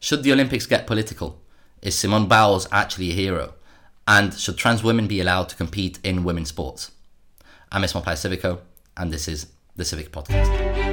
Should the Olympics get political? Is Simone Biles actually a hero? And should trans women be allowed to compete in women's sports? I'm Ismail Playa Civico, and this is the Civic Podcast.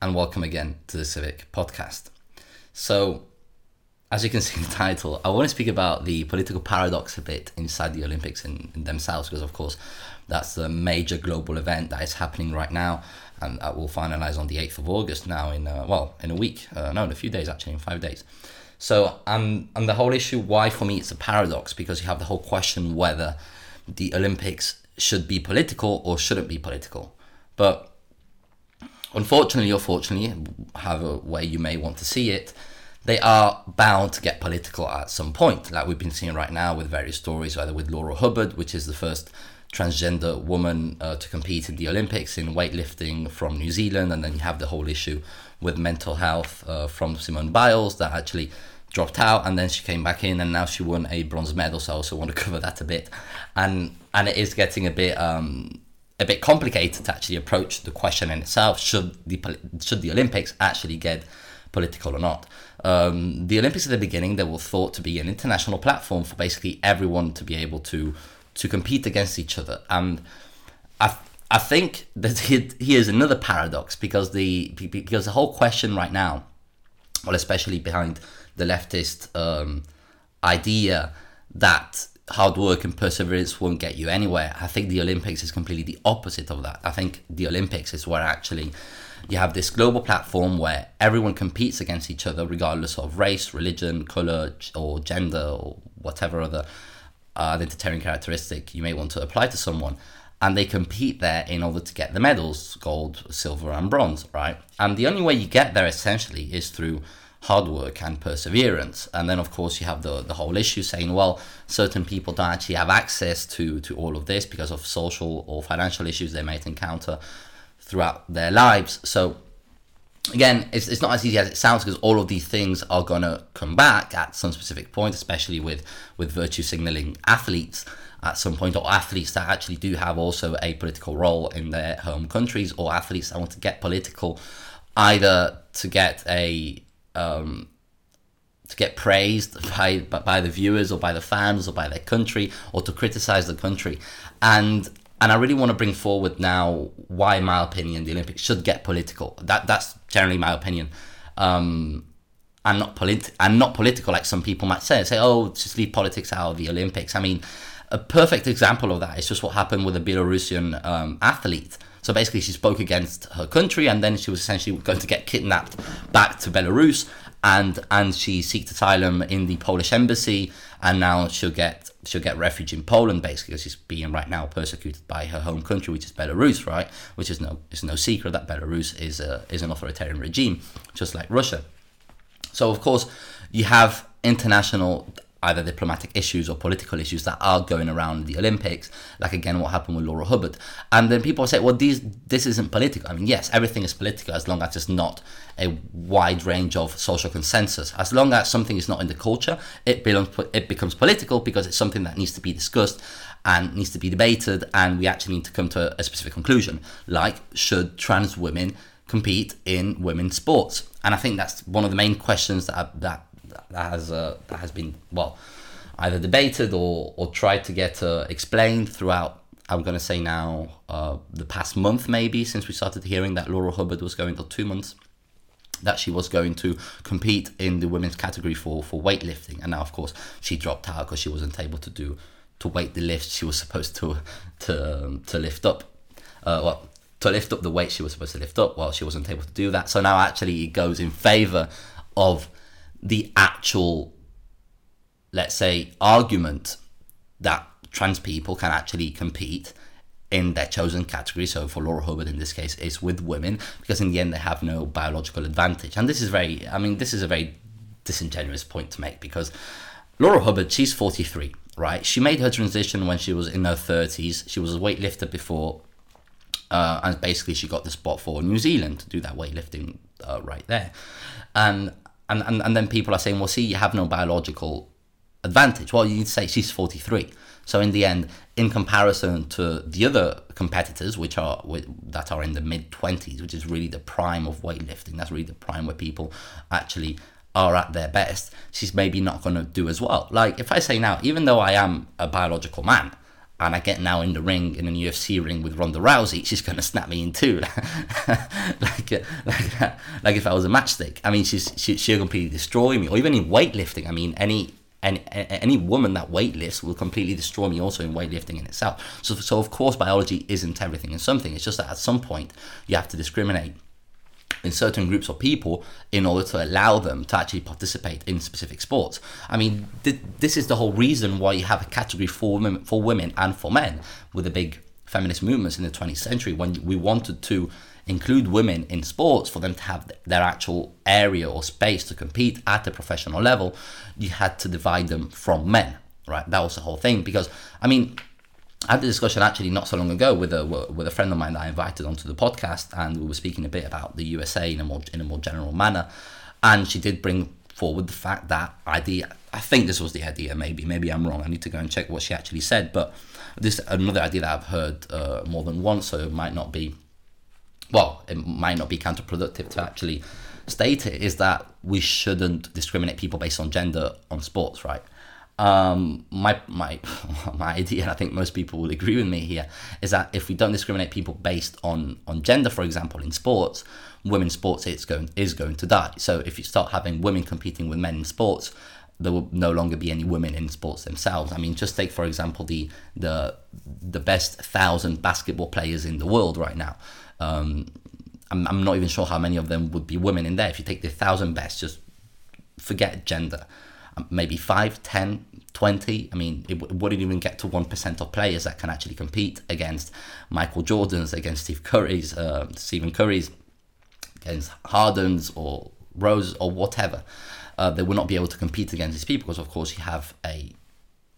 And welcome again to the Civic Podcast. So, as you can see in the title, I want to speak about the political paradox a bit inside the Olympics in, in themselves, because of course, that's the major global event that is happening right now, and that will finalize on the 8th of August now, in uh, well, in a week, uh, no, in a few days actually, in five days. So, um, and the whole issue, why for me it's a paradox, because you have the whole question whether the Olympics should be political or shouldn't be political. But unfortunately or fortunately, however way you may want to see it, they are bound to get political at some point, like we've been seeing right now with various stories, either with Laura Hubbard, which is the first transgender woman uh, to compete in the Olympics in weightlifting from New Zealand, and then you have the whole issue with mental health uh, from Simone Biles that actually dropped out and then she came back in and now she won a bronze medal so I also want to cover that a bit. And and it is getting a bit um a bit complicated to actually approach the question in itself should the should the Olympics actually get political or not. Um, the Olympics at the beginning they were thought to be an international platform for basically everyone to be able to to compete against each other and I I think that here's another paradox because the because the whole question right now, well especially behind the leftist um, idea that hard work and perseverance won't get you anywhere. I think the Olympics is completely the opposite of that. I think the Olympics is where actually you have this global platform where everyone competes against each other, regardless of race, religion, color, or gender, or whatever other uh, identitarian characteristic you may want to apply to someone. And they compete there in order to get the medals gold, silver, and bronze, right? And the only way you get there essentially is through hard work and perseverance. And then, of course, you have the, the whole issue saying, well, certain people don't actually have access to, to all of this because of social or financial issues they might encounter throughout their lives. So, again, it's, it's not as easy as it sounds because all of these things are going to come back at some specific point, especially with, with virtue signaling athletes at some point, or athletes that actually do have also a political role in their home countries, or athletes that want to get political either to get a um, to get praised by by the viewers or by the fans or by their country or to criticize the country and and I really want to bring forward now why, in my opinion, the Olympics should get political. That that's generally my opinion, um, and not polit- and not political like some people might say. Say, oh, just leave politics out of the Olympics. I mean, a perfect example of that is just what happened with a Belarusian um, athlete so basically, she spoke against her country, and then she was essentially going to get kidnapped back to Belarus, and and she seeked asylum in the Polish embassy, and now she'll get she'll get refuge in Poland basically because she's being right now persecuted by her home country, which is Belarus, right? Which is no it's no secret that Belarus is a, is an authoritarian regime, just like Russia. So of course, you have international either diplomatic issues or political issues that are going around the Olympics, like again what happened with Laura Hubbard. And then people say, well, these this isn't political. I mean, yes, everything is political as long as it's not a wide range of social consensus. As long as something is not in the culture, it belongs it becomes political because it's something that needs to be discussed and needs to be debated, and we actually need to come to a specific conclusion, like should trans women compete in women's sports? And I think that's one of the main questions that that that has uh, that has been well either debated or or tried to get uh, explained throughout. I'm gonna say now uh, the past month maybe since we started hearing that Laura Hubbard was going to two months that she was going to compete in the women's category for for weightlifting and now of course she dropped out because she wasn't able to do to weight the lift she was supposed to to um, to lift up uh, well to lift up the weight she was supposed to lift up well she wasn't able to do that so now actually it goes in favor of the actual, let's say, argument that trans people can actually compete in their chosen category. So for Laura Hubbard in this case is with women because in the end they have no biological advantage. And this is very, I mean, this is a very disingenuous point to make because Laura Hubbard, she's 43 right? She made her transition when she was in her 30s. She was a weightlifter before, uh, and basically she got the spot for New Zealand to do that weightlifting uh, right there. And, and, and, and then people are saying, well, see, you have no biological advantage. Well, you need to say she's 43. So in the end, in comparison to the other competitors, which are that are in the mid 20s, which is really the prime of weightlifting, that's really the prime where people actually are at their best, she's maybe not going to do as well. Like if I say now, even though I am a biological man, and I get now in the ring in a UFC ring with Ronda Rousey, she's gonna snap me in two, like like like if I was a matchstick. I mean, she's she, she'll completely destroy me. Or even in weightlifting, I mean, any any any woman that weightlifts will completely destroy me also in weightlifting in itself. So so of course biology isn't everything and something. It's just that at some point you have to discriminate in certain groups of people in order to allow them to actually participate in specific sports. I mean, th- this is the whole reason why you have a category for women, for women and for men with the big feminist movements in the 20th century when we wanted to include women in sports for them to have their actual area or space to compete at the professional level, you had to divide them from men, right? That was the whole thing because, I mean, I had a discussion actually not so long ago with a with a friend of mine that I invited onto the podcast, and we were speaking a bit about the USA in a more in a more general manner, and she did bring forward the fact that idea. I think this was the idea. Maybe maybe I'm wrong. I need to go and check what she actually said. But this another idea that I've heard uh, more than once, so it might not be. Well, it might not be counterproductive to actually state it. Is that we shouldn't discriminate people based on gender on sports, right? Um, my my my idea, and I think most people will agree with me here, is that if we don't discriminate people based on on gender, for example, in sports, women's sports it's going is going to die. So if you start having women competing with men in sports, there will no longer be any women in sports themselves. I mean, just take for example the the the best thousand basketball players in the world right now. Um, I'm, I'm not even sure how many of them would be women in there. If you take the thousand best, just forget gender maybe 5, 10, 20. I mean, it, wouldn't even get to 1% of players that can actually compete against Michael Jordan's, against Steve Curry's, uh, Stephen Curry's, against Harden's or Rose or whatever. Uh, they will not be able to compete against these people because, of course, you have a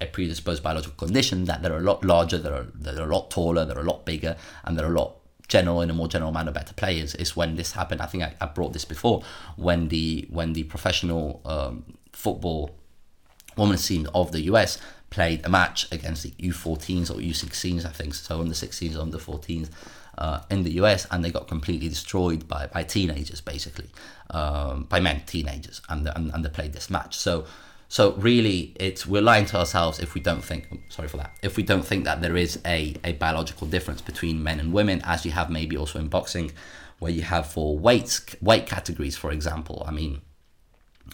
a predisposed biological condition that they're a lot larger, they're, they're a lot taller, they're a lot bigger, and they're a lot general in a more general manner better players is when this happened. I think I, I brought this before when the when the professional um, football women's team of the US played a match against the U14s or U16s, I think, so under 16s, under 14s. Uh, in the US, and they got completely destroyed by, by teenagers, basically, um, by men, teenagers, and, and and they played this match. So, so really, it's we're lying to ourselves if we don't think. Sorry for that. If we don't think that there is a, a biological difference between men and women, as you have maybe also in boxing, where you have for weights weight categories, for example. I mean,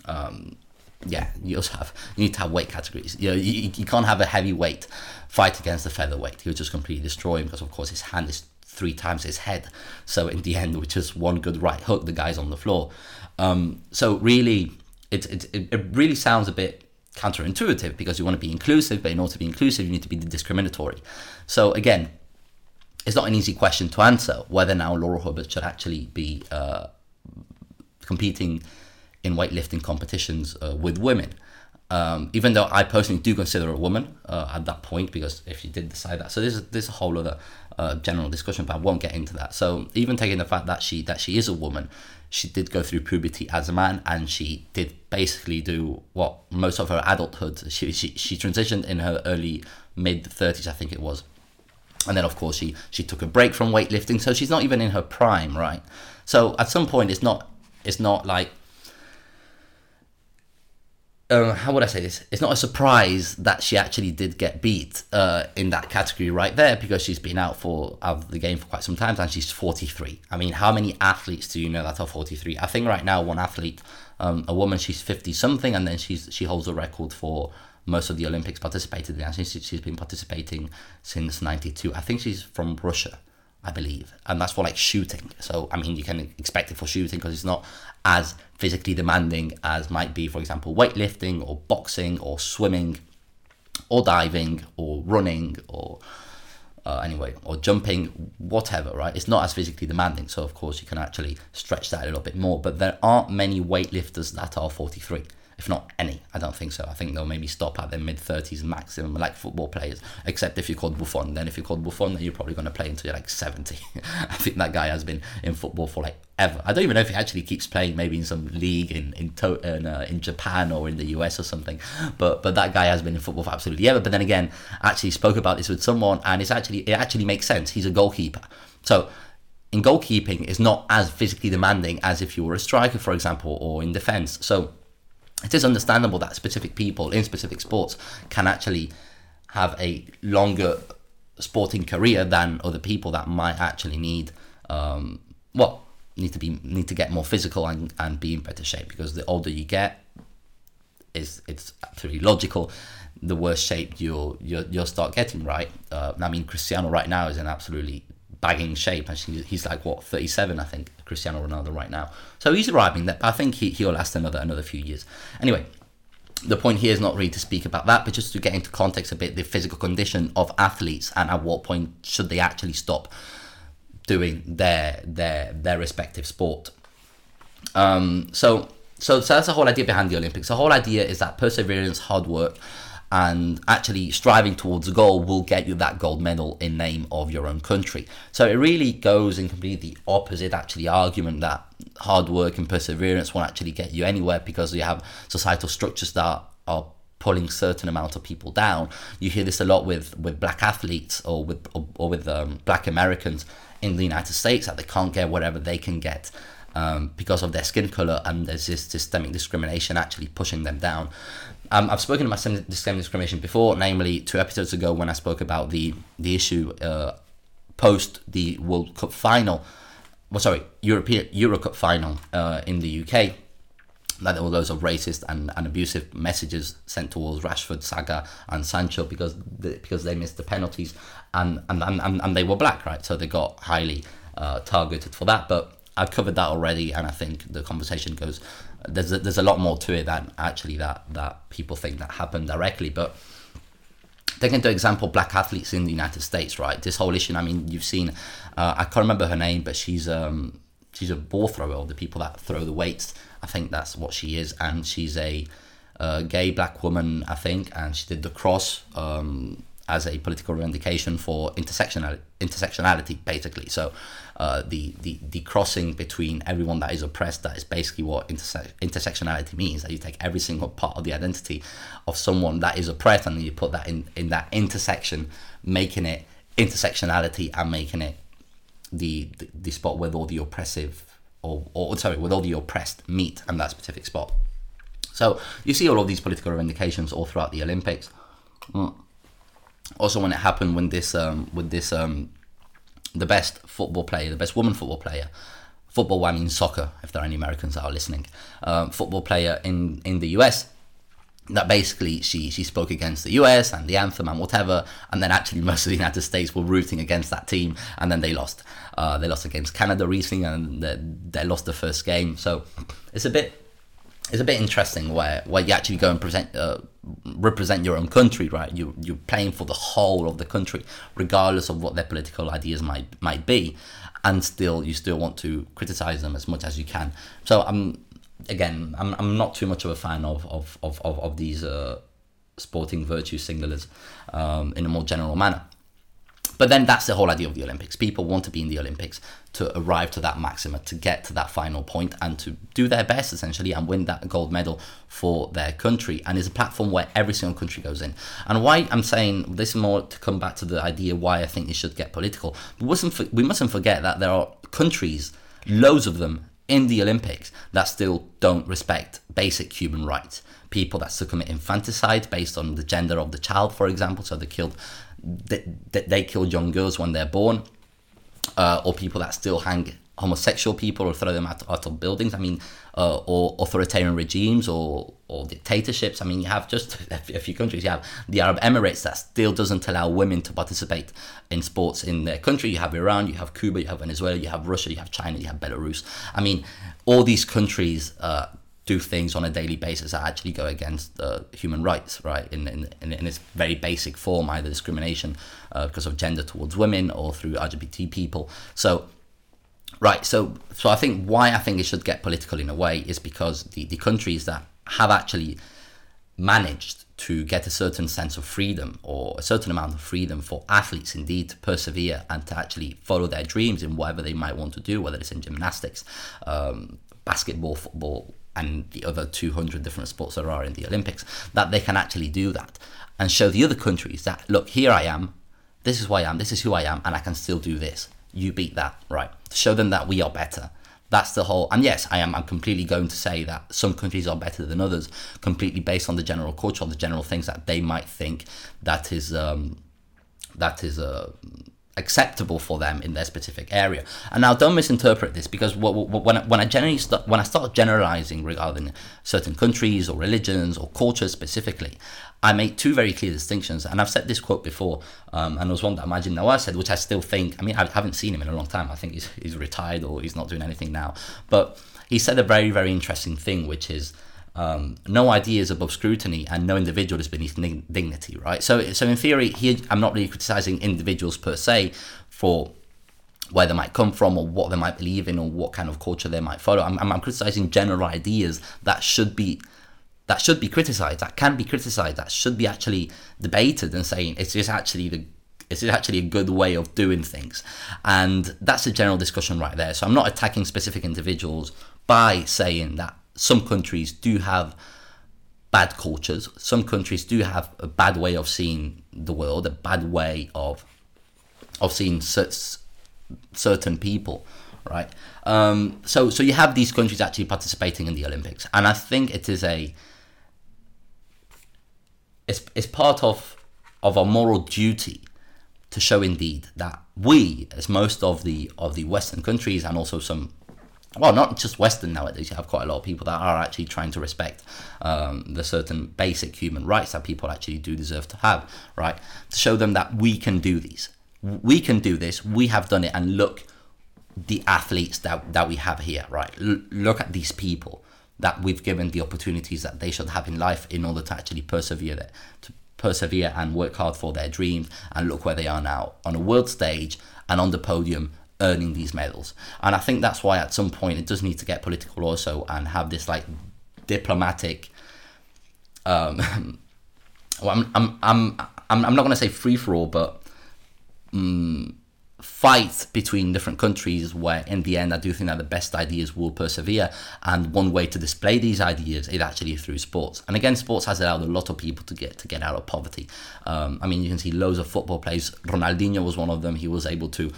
um, yeah, you also have you need to have weight categories. You know, you, you can't have a heavyweight fight against a featherweight. He'll just completely destroy him because of course his hand is three times his head. So in the end, with just one good right hook, the guy's on the floor. Um, so really, it, it it really sounds a bit counterintuitive because you want to be inclusive, but in order to be inclusive, you need to be discriminatory. So again, it's not an easy question to answer whether now Laura Hubbard should actually be uh, competing in weightlifting competitions uh, with women. Um, even though I personally do consider a woman uh, at that point, because if you did decide that, so this is a whole other uh, general discussion, but I won't get into that. So even taking the fact that she that she is a woman, she did go through puberty as a man, and she did basically do what most of her adulthood. She she, she transitioned in her early mid thirties, I think it was, and then of course she she took a break from weightlifting, so she's not even in her prime, right? So at some point, it's not it's not like uh, how would I say this? It's not a surprise that she actually did get beat uh, in that category right there because she's been out for out of the game for quite some time and she's 43. I mean, how many athletes do you know that are 43? I think right now one athlete, um, a woman, she's 50 something, and then she's she holds a record for most of the Olympics participated in. I think she's been participating since 92. I think she's from Russia. I believe, and that's for like shooting. So I mean, you can expect it for shooting because it's not as physically demanding as might be, for example, weightlifting or boxing or swimming, or diving or running or uh, anyway or jumping, whatever. Right? It's not as physically demanding, so of course you can actually stretch that a little bit more. But there aren't many weightlifters that are 43. If not any. I don't think so. I think they'll maybe stop at their mid 30s maximum, like football players, except if you're called Buffon. Then if you're called Buffon, then you're probably going to play until you're like 70. I think that guy has been in football for like ever. I don't even know if he actually keeps playing, maybe in some league in in, to- in, uh, in Japan or in the US or something. But but that guy has been in football for absolutely ever. But then again, I actually spoke about this with someone, and it's actually it actually makes sense. He's a goalkeeper, so in goalkeeping is not as physically demanding as if you were a striker, for example, or in defense. So it is understandable that specific people in specific sports can actually have a longer sporting career than other people that might actually need um, well need to be need to get more physical and, and be in better shape because the older you get is it's absolutely logical. The worse shape you'll you'll, you'll start getting right? Uh, I mean Cristiano right now is in absolutely bagging shape and he's like what 37 I think Cristiano Ronaldo right now so he's arriving there but I think he, he'll last another another few years anyway the point here is not really to speak about that, but just to get into context a bit the physical condition of athletes and at what point should they actually stop doing their their their respective sport. Um, so so so that's the whole idea behind the Olympics. The whole idea is that perseverance, hard work, and actually striving towards a goal will get you that gold medal in name of your own country. So it really goes in completely the opposite actually argument that hard work and perseverance won't actually get you anywhere because you have societal structures that are pulling certain amount of people down. You hear this a lot with with black athletes or with or, or with um, black Americans in the United States that they can't get whatever they can get. Um, because of their skin color, and there's this systemic discrimination actually pushing them down. Um, I've spoken about systemic discrimination before, namely two episodes ago when I spoke about the the issue uh, post the World Cup final. Well, sorry, European Euro Cup final uh, in the UK. That there were loads of racist and, and abusive messages sent towards Rashford, Saka, and Sancho because the, because they missed the penalties and and, and, and they were black, right? So they got highly uh, targeted for that. But I've covered that already, and I think the conversation goes there's a, there's a lot more to it than actually that that people think that happened directly. But taking into example black athletes in the United States, right? This whole issue. I mean, you've seen. Uh, I can't remember her name, but she's um she's a ball thrower, the people that throw the weights. I think that's what she is, and she's a, a gay black woman, I think, and she did the cross. Um, as a political revendication for intersectional intersectionality, basically. So, uh, the, the the crossing between everyone that is oppressed. That is basically what interse- intersectionality means. That you take every single part of the identity of someone that is oppressed, and then you put that in in that intersection, making it intersectionality and making it the the, the spot where all the oppressive or, or sorry, with all the oppressed meet and that specific spot. So you see all of these political revendications all throughout the Olympics. Mm also when it happened when this um, with this um, the best football player, the best woman football player, football I mean soccer, if there are any Americans that are listening, um, football player in in the US. That basically she she spoke against the US and the anthem and whatever, and then actually most of the United States were rooting against that team, and then they lost. Uh, they lost against Canada recently, and they, they lost the first game. So it's a bit it's a bit interesting where where you actually go and present uh, represent your own country, right? You you're playing for the whole of the country, regardless of what their political ideas might might be, and still you still want to criticize them as much as you can. So I'm again I'm, I'm not too much of a fan of of of of, of these uh, sporting virtue singlers um, in a more general manner. But then that's the whole idea of the Olympics. People want to be in the Olympics to arrive to that maxima, to get to that final point, and to do their best essentially and win that gold medal for their country. And it's a platform where every single country goes in. And why I'm saying this is more to come back to the idea why I think it should get political. Mustn't, we mustn't forget that there are countries, loads of them, in the Olympics that still don't respect basic human rights. People that still commit infanticide based on the gender of the child, for example. So they killed that, they kill young girls when they're born, uh, or people that still hang homosexual people or throw them out, out of buildings. I mean, uh, or authoritarian regimes or, or dictatorships. I mean, you have just a few countries. You have the Arab Emirates that still doesn't allow women to participate in sports in their country. You have Iran, you have Cuba, you have Venezuela, you have Russia, you have China, you have Belarus. I mean, all these countries uh, do things on a daily basis that actually go against uh, human rights, right? In, in, in, in, its very basic form, either discrimination uh, because of gender towards women or through LGBT people. So, right, so so I think why I think it should get political in a way is because the, the countries that have actually managed to get a certain sense of freedom or a certain amount of freedom for athletes indeed to persevere and to actually follow their dreams in whatever they might want to do, whether it's in gymnastics, um, basketball, football, and the other 200 different sports there are in the Olympics, that they can actually do that and show the other countries that, look, here I am, this is who I am, this is who I am, and I can still do this. You beat that, right? Show them that we are better that's the whole and yes i am i'm completely going to say that some countries are better than others completely based on the general culture the general things that they might think that is um, that is uh, acceptable for them in their specific area. And now, don't misinterpret this because when I, when I generally start, when I start generalizing regarding certain countries or religions or cultures specifically, I make two very clear distinctions. And I've said this quote before, um, and it was one that Maajid Nawaz said, which I still think. I mean, I haven't seen him in a long time. I think he's he's retired or he's not doing anything now. But he said a very very interesting thing, which is um, no idea is above scrutiny and no individual is beneath dignity, right? So, so in theory, here I'm not really criticizing individuals per se for where they might come from or what they might believe in or what kind of culture they might follow. I'm, I'm criticizing general ideas that should be that should be criticized, that can be criticized, that should be actually debated and saying it's this actually the is it actually a good way of doing things? And that's a general discussion right there. So I'm not attacking specific individuals by saying that some countries do have bad cultures. Some countries do have a bad way of seeing the world, a bad way of of seeing certain people, right? Um, so so you have these countries actually participating in the Olympics, and I think it is a it's it's part of of our moral duty to show indeed that we, as most of the of the Western countries and also some well, not just Western nowadays. You have quite a lot of people that are actually trying to respect um, the certain basic human rights that people actually do deserve to have, right? To show them that we can do these, we can do this, we have done it, and look, the athletes that that we have here, right? L- look at these people that we've given the opportunities that they should have in life in order to actually persevere there, to persevere and work hard for their dreams, and look where they are now on a world stage and on the podium earning these medals. And I think that's why at some point it does need to get political also and have this like diplomatic. Um, well, I'm I'm I'm I'm, I'm not going to say free for all, but um, fight between different countries where in the end I do think that the best ideas will persevere and one way to display these ideas is actually through sports and again sports has allowed a lot of people to get to get out of poverty um, I mean you can see loads of football players Ronaldinho was one of them he was able to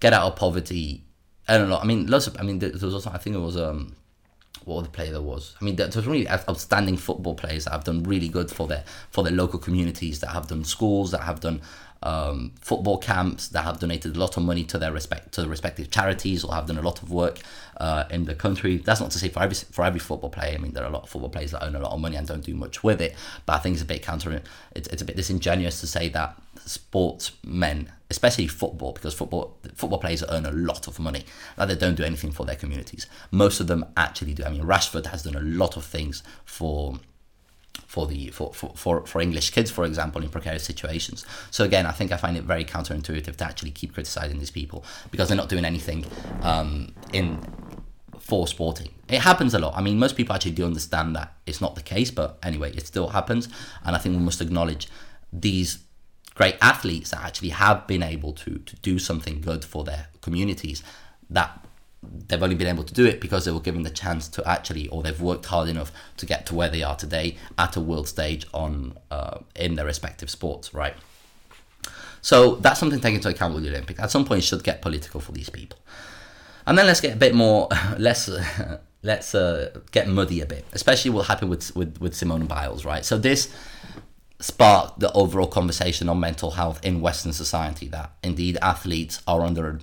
get out of poverty. I don't know. I mean, lots of. I mean, there was also. I think it was um, what other player there was. I mean, there's really outstanding football players that have done really good for their for their local communities. That have done schools. That have done um, football camps. That have donated a lot of money to their respect to the respective charities or have done a lot of work uh, in the country. That's not to say for every for every football player. I mean, there are a lot of football players that earn a lot of money and don't do much with it. But I think it's a bit counter. It's, it's a bit disingenuous to say that sportsmen, especially football, because football football players earn a lot of money, that they don't do anything for their communities. Most of them actually do. I mean, Rashford has done a lot of things for for the for, for, for, English kids, for example, in precarious situations. So again, I think I find it very counterintuitive to actually keep criticizing these people because they're not doing anything um, in for sporting. It happens a lot. I mean, most people actually do understand that it's not the case, but anyway, it still happens, and I think we must acknowledge these great athletes that actually have been able to to do something good for their communities that they've only been able to do it because they were given the chance to actually or they've worked hard enough to get to where they are today at a world stage on uh, in their respective sports right? So that's something to take into account with the olympics at some point it should get political for these people. And then let's get a bit more let's let's uh, get muddy a bit especially what happened with with, with simone biles right? So this sparked the overall conversation on mental health in Western society. That indeed athletes are under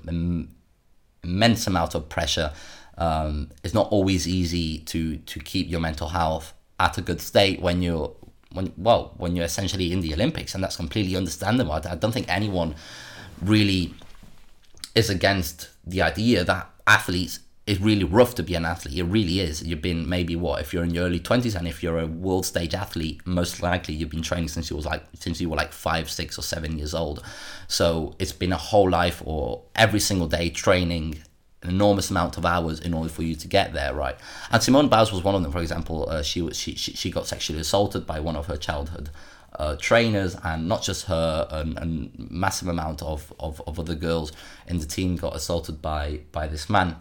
immense amount of pressure. Um, it's not always easy to to keep your mental health at a good state when you're when well when you're essentially in the Olympics, and that's completely understandable. I don't think anyone really is against the idea that athletes it's really rough to be an athlete. It really is. You've been maybe what if you're in your early twenties, and if you're a world stage athlete, most likely you've been training since you was like since you were like five, six, or seven years old. So it's been a whole life, or every single day training an enormous amount of hours in order for you to get there, right? And Simone Biles was one of them. For example, uh, she was she, she she got sexually assaulted by one of her childhood uh, trainers, and not just her, and, a massive amount of, of, of other girls in the team got assaulted by by this man.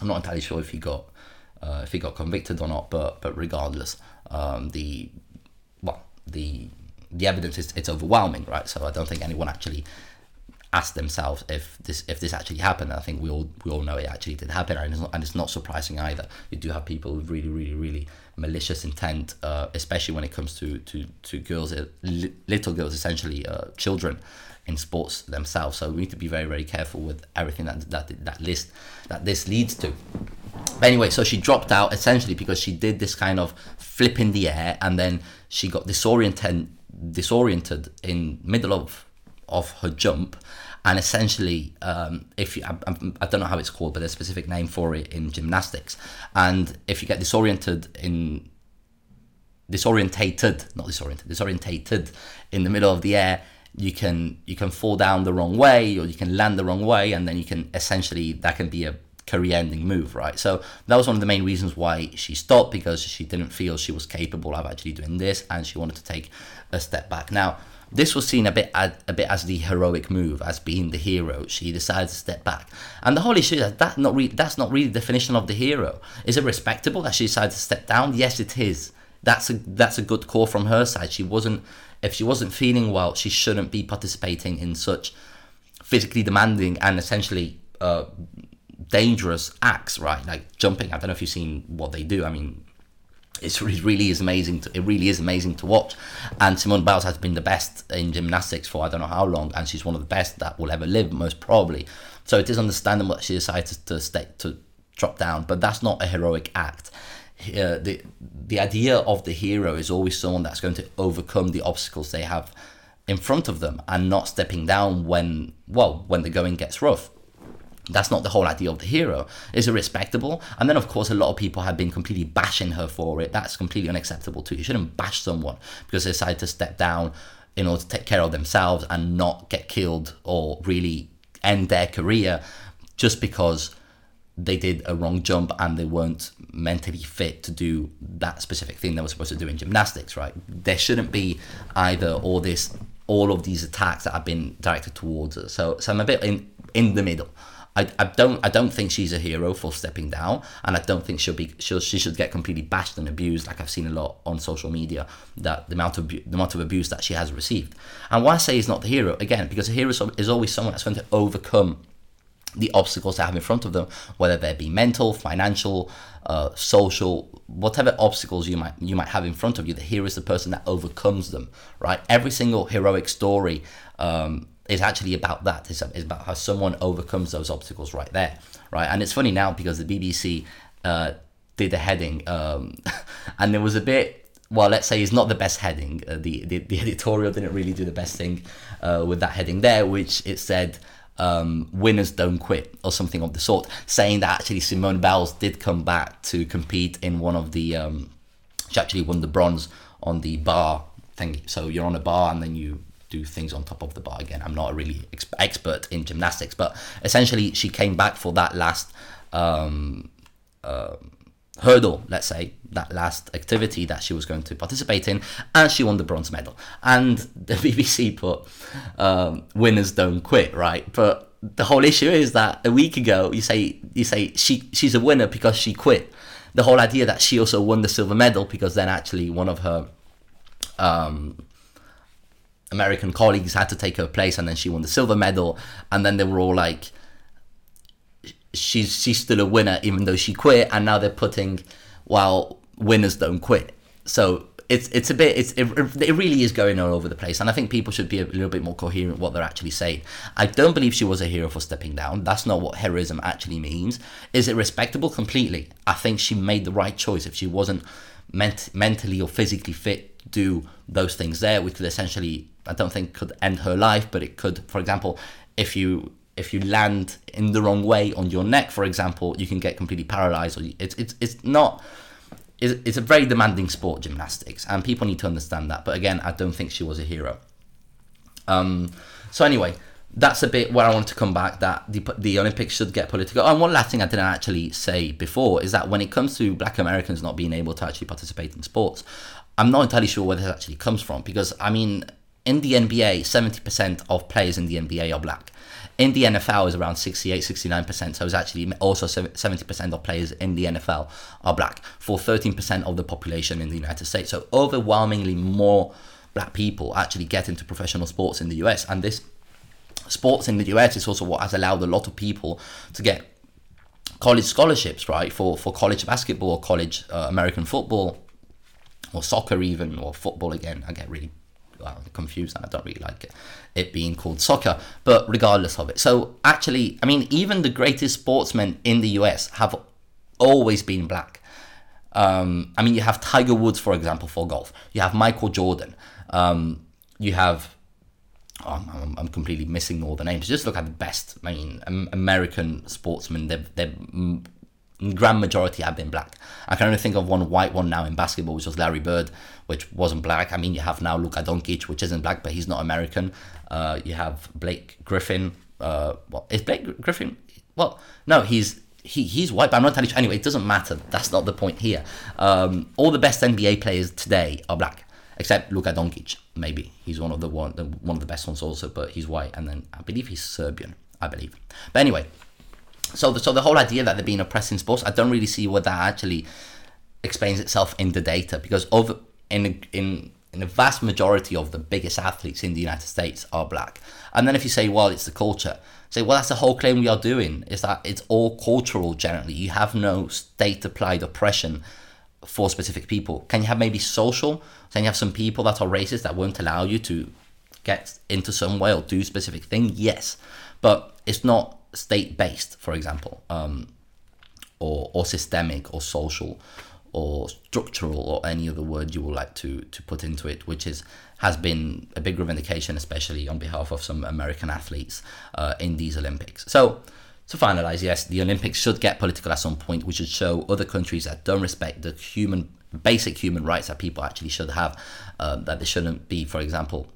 I'm not entirely sure if he got uh, if he got convicted or not, but but regardless, um, the well the the evidence is it's overwhelming, right? So I don't think anyone actually asked themselves if this if this actually happened. I think we all we all know it actually did happen, and it's not, and it's not surprising either. You do have people with really really really malicious intent, uh, especially when it comes to to to girls, uh, little girls, essentially uh, children in sports themselves. So we need to be very very careful with everything that that that list that this leads to. But anyway, so she dropped out essentially because she did this kind of flip in the air, and then she got disoriented disoriented in middle of of her jump and essentially um, if you I, I, don't know how it's called but there's a specific name for it in gymnastics and if you get disoriented in disorientated not disoriented disorientated in the middle of the air you can you can fall down the wrong way or you can land the wrong way and then you can essentially that can be a career ending move right so that was one of the main reasons why she stopped because she didn't feel she was capable of actually doing this and she wanted to take a step back now this was seen a bit as, a bit as the heroic move, as being the hero. She decided to step back, and the whole issue is that not really that's not really the definition of the hero. Is it respectable that she decided to step down? Yes, it is. That's a that's a good call from her side. She wasn't if she wasn't feeling well, she shouldn't be participating in such physically demanding and essentially uh, dangerous acts, right? Like jumping. I don't know if you've seen what they do. I mean, it's, it really is amazing. To, it really is amazing to watch. And Simone Biles has been the best in gymnastics for I don't know how long, and she's one of the best that will ever live, most probably. So it is understandable that she decided to stay to drop down, but that's not a heroic act. Uh, the the idea of the hero is always someone that's going to overcome the obstacles they have in front of them and not stepping down when well when the going gets rough that's not the whole idea of the hero. Is it respectable? And then, of course, a lot of people have been completely bashing her for it. That's completely unacceptable too. You shouldn't bash someone because they decide to step down in order to take care of themselves and not get killed or really end their career just because they did a wrong jump and they weren't mentally fit to do that specific thing they were supposed to do in gymnastics, right? There shouldn't be either all this, all of these attacks that have been directed towards her. So, so I'm a bit in in the middle. I, I don't I don't think she's a hero for stepping down, and I don't think she'll be she'll, she should get completely bashed and abused like I've seen a lot on social media that the amount of the amount of abuse that she has received. And why I say he's not the hero again because a hero is always someone that's going to overcome the obstacles they have in front of them, whether they be mental, financial, uh, social, whatever obstacles you might you might have in front of you. The hero is the person that overcomes them, right? Every single heroic story um, is actually about that. It's, it's, about how someone overcomes those obstacles right there, right? And it's funny now because the BBC uh, did a heading, um, and there was a bit. Well, let's say it's not the best heading. Uh, the, the, the editorial didn't really do the best thing uh, with that heading there, which it said. Um, winners don't quit or something of the sort, saying that actually Simone Biles did come back to compete in one of the. Um, she actually won the bronze on the bar thing. So you're on a bar and then you do things on top of the bar again. I'm not a really ex- expert in gymnastics, but essentially she came back for that last um, uh, hurdle, let's say, that last activity that she was going to participate in, and she won the bronze medal. And the BBC put um, "winners don't quit," right? But the whole issue is that a week ago you say you say she she's a winner because she quit. The whole idea that she also won the silver medal because then actually one of her um, American colleagues had to take her place, and then she won the silver medal. And then they were all like, "She's she's still a winner, even though she quit." And now they're putting, "Well, winners don't quit." So it's it's a bit it's it, it really is going all over the place, and I think people should be a little bit more coherent what they're actually saying. I don't believe she was a hero for stepping down. That's not what heroism actually means. Is it respectable? Completely. I think she made the right choice. If she wasn't ment- mentally or physically fit do those things there, which could essentially, I don't think, could end her life, but it could, for example, if you if you land in the wrong way on your neck, for example, you can get completely paralyzed. Or it's it's it's not. It's, it's a very demanding sport, gymnastics, and people need to understand that. But again, I don't think she was a hero. Um, so anyway, that's a bit where I want to come back. That the the Olympics should get political. And one last thing I didn't actually say before is that when it comes to Black Americans not being able to actually participate in sports, I'm not entirely sure where this actually comes from because I mean, in the NBA, 70% of players in the NBA are black. In the NFL is around 68, 69%. So it's actually also 70% of players in the NFL are black for 13% of the population in the United States. So overwhelmingly more black people actually get into professional sports in the US. And this sports in the US is also what has allowed a lot of people to get college scholarships, right? For, for college basketball college uh, American football or soccer even or football again. I get really well, confused and I don't really like it, it being called soccer, but regardless of it. So actually, I mean, even the greatest sportsmen in the US have always been black. Um, I mean, you have Tiger Woods, for example, for golf. You have Michael Jordan. Um, you have oh, I'm, I'm, completely missing all the names. Just look at the best. I mean, American sportsmen. They've, they've grand majority have been black. I can only think of one white one now in basketball, which was Larry Bird, which wasn't black. I mean, you have now Luka Doncic, which isn't black, but he's not American. Uh, you have Blake Griffin. Uh, well, is Blake Griffin? Well, no, he's he, he's white, but I'm not telling you. Anyway, it doesn't matter. That's not the point here. Um, all the best NBA players today are black, except Luka Doncic. Maybe he's one of the one, one of the best ones also, but he's white, and then I believe he's Serbian. I believe. But anyway, so the, so the whole idea that they're being oppressed in sports, I don't really see what that actually explains itself in the data because over in in in the vast majority of the biggest athletes in the United States are black. And then if you say, well, it's the culture, say, well, that's the whole claim we are doing is that it's all cultural generally. You have no state applied oppression for specific people. Can you have maybe social? Can you have some people that are racist that won't allow you to get into some way or do specific thing? Yes, but it's not state based, for example, um, or or systemic or social or structural or any other word you would like to to put into it, which is has been a big revendication, especially on behalf of some American athletes uh, in these Olympics. So. To finalize, yes, the Olympics should get political at some point. We should show other countries that don't respect the human, basic human rights that people actually should have. Uh, that they shouldn't be, for example,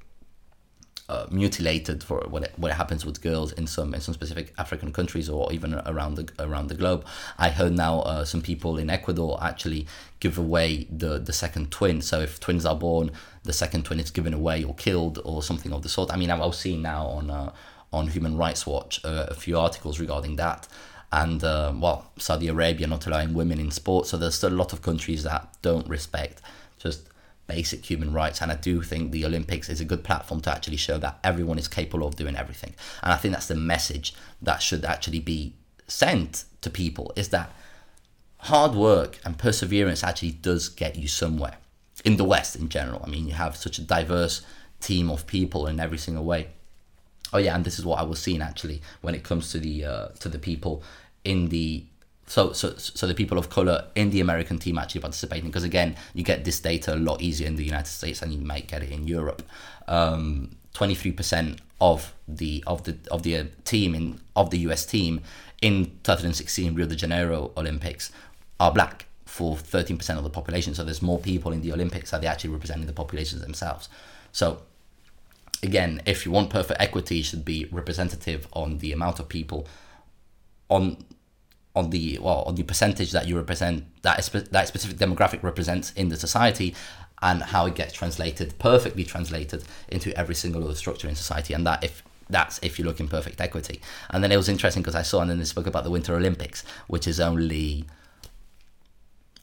uh, mutilated for what what happens with girls in some in some specific African countries or even around the around the globe. I heard now uh, some people in Ecuador actually give away the the second twin. So if twins are born, the second twin is given away or killed or something of the sort. I mean, I was seeing now on uh, on Human Rights Watch uh, a few articles regarding that. And uh, well, Saudi Arabia not allowing women in sports, so there's still a lot of countries that don't respect just basic human rights. And I do think the Olympics is a good platform to actually show that everyone is capable of doing everything. And I think that's the message that should actually be sent to people is that hard work and perseverance actually does get you somewhere in the West in general. I mean, you have such a diverse team of people in every single way. Oh yeah, and this is what I was seeing actually when it comes to the uh, to the people in the so so so the people of color in the American team actually participating because again you get this data a lot easier in the United States than you might get it in Europe. Twenty three percent of the of the of the uh, team in of the US team in 2016 Rio de Janeiro Olympics are black for 13% of the population. So there's more people in the Olympics that they actually representing the populations themselves. So again, if you want perfect equity, it should be representative on the amount of people on on the well on the percentage that you represent that that specific demographic represents in the society and how it gets translated perfectly translated into every single other structure in society. And that if that's if you look in perfect equity. And then it was interesting because i saw and then this book about the winter olympics which is only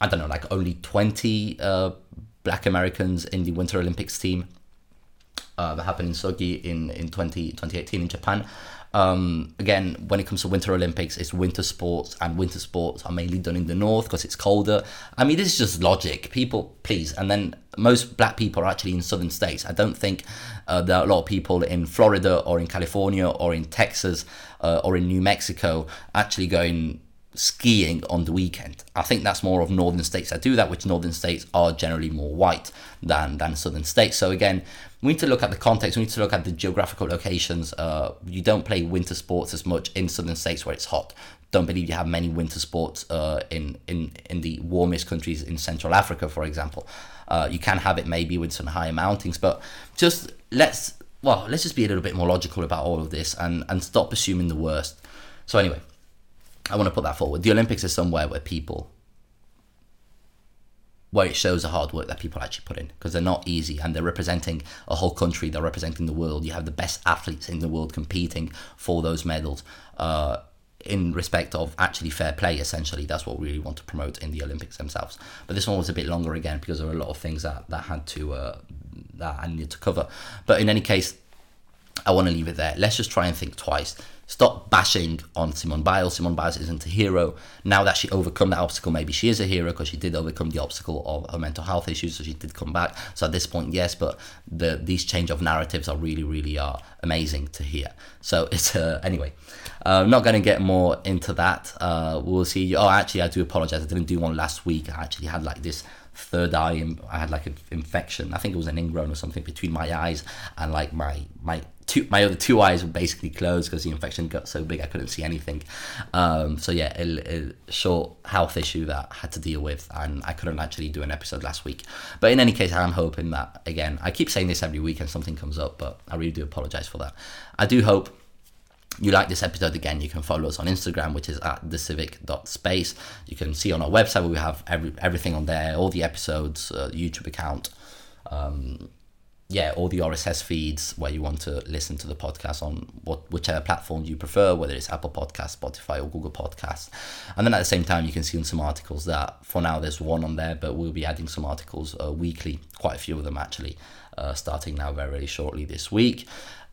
i don't know like only 20 uh, black americans in the winter olympics team uh, that happened in sochi in in 20, 2018 in japan um, again, when it comes to Winter Olympics, it's winter sports, and winter sports are mainly done in the north because it's colder. I mean, this is just logic. People, please. And then most black people are actually in southern states. I don't think uh, there are a lot of people in Florida or in California or in Texas uh, or in New Mexico actually going skiing on the weekend. I think that's more of northern states that do that, which northern states are generally more white than than southern states. So again, we need to look at the context. We need to look at the geographical locations. Uh, you don't play winter sports as much in southern states where it's hot. Don't believe you have many winter sports uh, in in in the warmest countries in Central Africa, for example. Uh, you can have it maybe with some higher mountings, but just let's well, let's just be a little bit more logical about all of this and, and stop assuming the worst. So, anyway, I want to put that forward. The Olympics is somewhere where people, where it shows the hard work that people actually put in because they're not easy and they're representing a whole country, they're representing the world. You have the best athletes in the world competing for those medals. Uh, in respect of actually fair play, essentially, that's what we really want to promote in the Olympics themselves. But this one was a bit longer again because there were a lot of things that that had to uh, that I needed to cover. But in any case, I want to leave it there. Let's just try and think twice. Stop bashing on Simone Biles. Simone Biles isn't a hero. Now that she overcome that obstacle, maybe she is a hero because she did overcome the obstacle of her mental health issues, so she did come back. So at this point, yes, but the these change of narratives are really, really are amazing to hear. So it's uh, anyway. Uh, I'm not going to get more into that. Uh, we'll see. Oh, actually, I do apologize. I didn't do one last week. I actually had like this third eye. I had like an infection. I think it was an ingrown or something between my eyes and like my my two my other two eyes were basically closed because the infection got so big I couldn't see anything. Um, so yeah, a, a, short health issue that I had to deal with, and I couldn't actually do an episode last week. But in any case, I'm hoping that again. I keep saying this every week, and something comes up, but I really do apologize for that. I do hope you like this episode again, you can follow us on Instagram, which is at thecivic.space. You can see on our website where we have every, everything on there, all the episodes, uh, YouTube account, um, yeah, all the RSS feeds where you want to listen to the podcast on what whichever platform you prefer, whether it's Apple Podcast, Spotify, or Google Podcast. And then at the same time, you can see some articles that for now there's one on there, but we'll be adding some articles uh, weekly, quite a few of them actually, uh, starting now very, very shortly this week.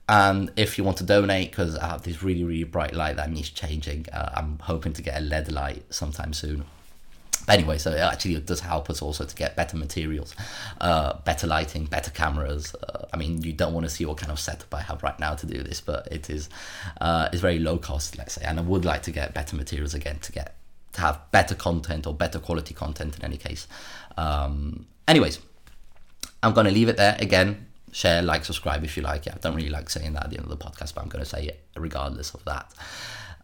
And if you want to donate, because I have this really, really bright light that needs changing, uh, I'm hoping to get a LED light sometime soon. But anyway, so it actually does help us also to get better materials, uh, better lighting, better cameras. Uh, I mean, you don't want to see what kind of setup I have right now to do this, but it is uh, it's very low cost, let's say, and I would like to get better materials again to get to have better content or better quality content in any case. Um, anyways, I'm to leave it there again. Share, like, subscribe if you like it. I don't really like saying that at the end of the podcast, but I'm going to say it regardless of that.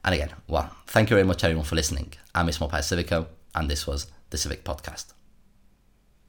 And again, well, thank you very much everyone for listening. I'm Ismail Civico and this was the Civic Podcast.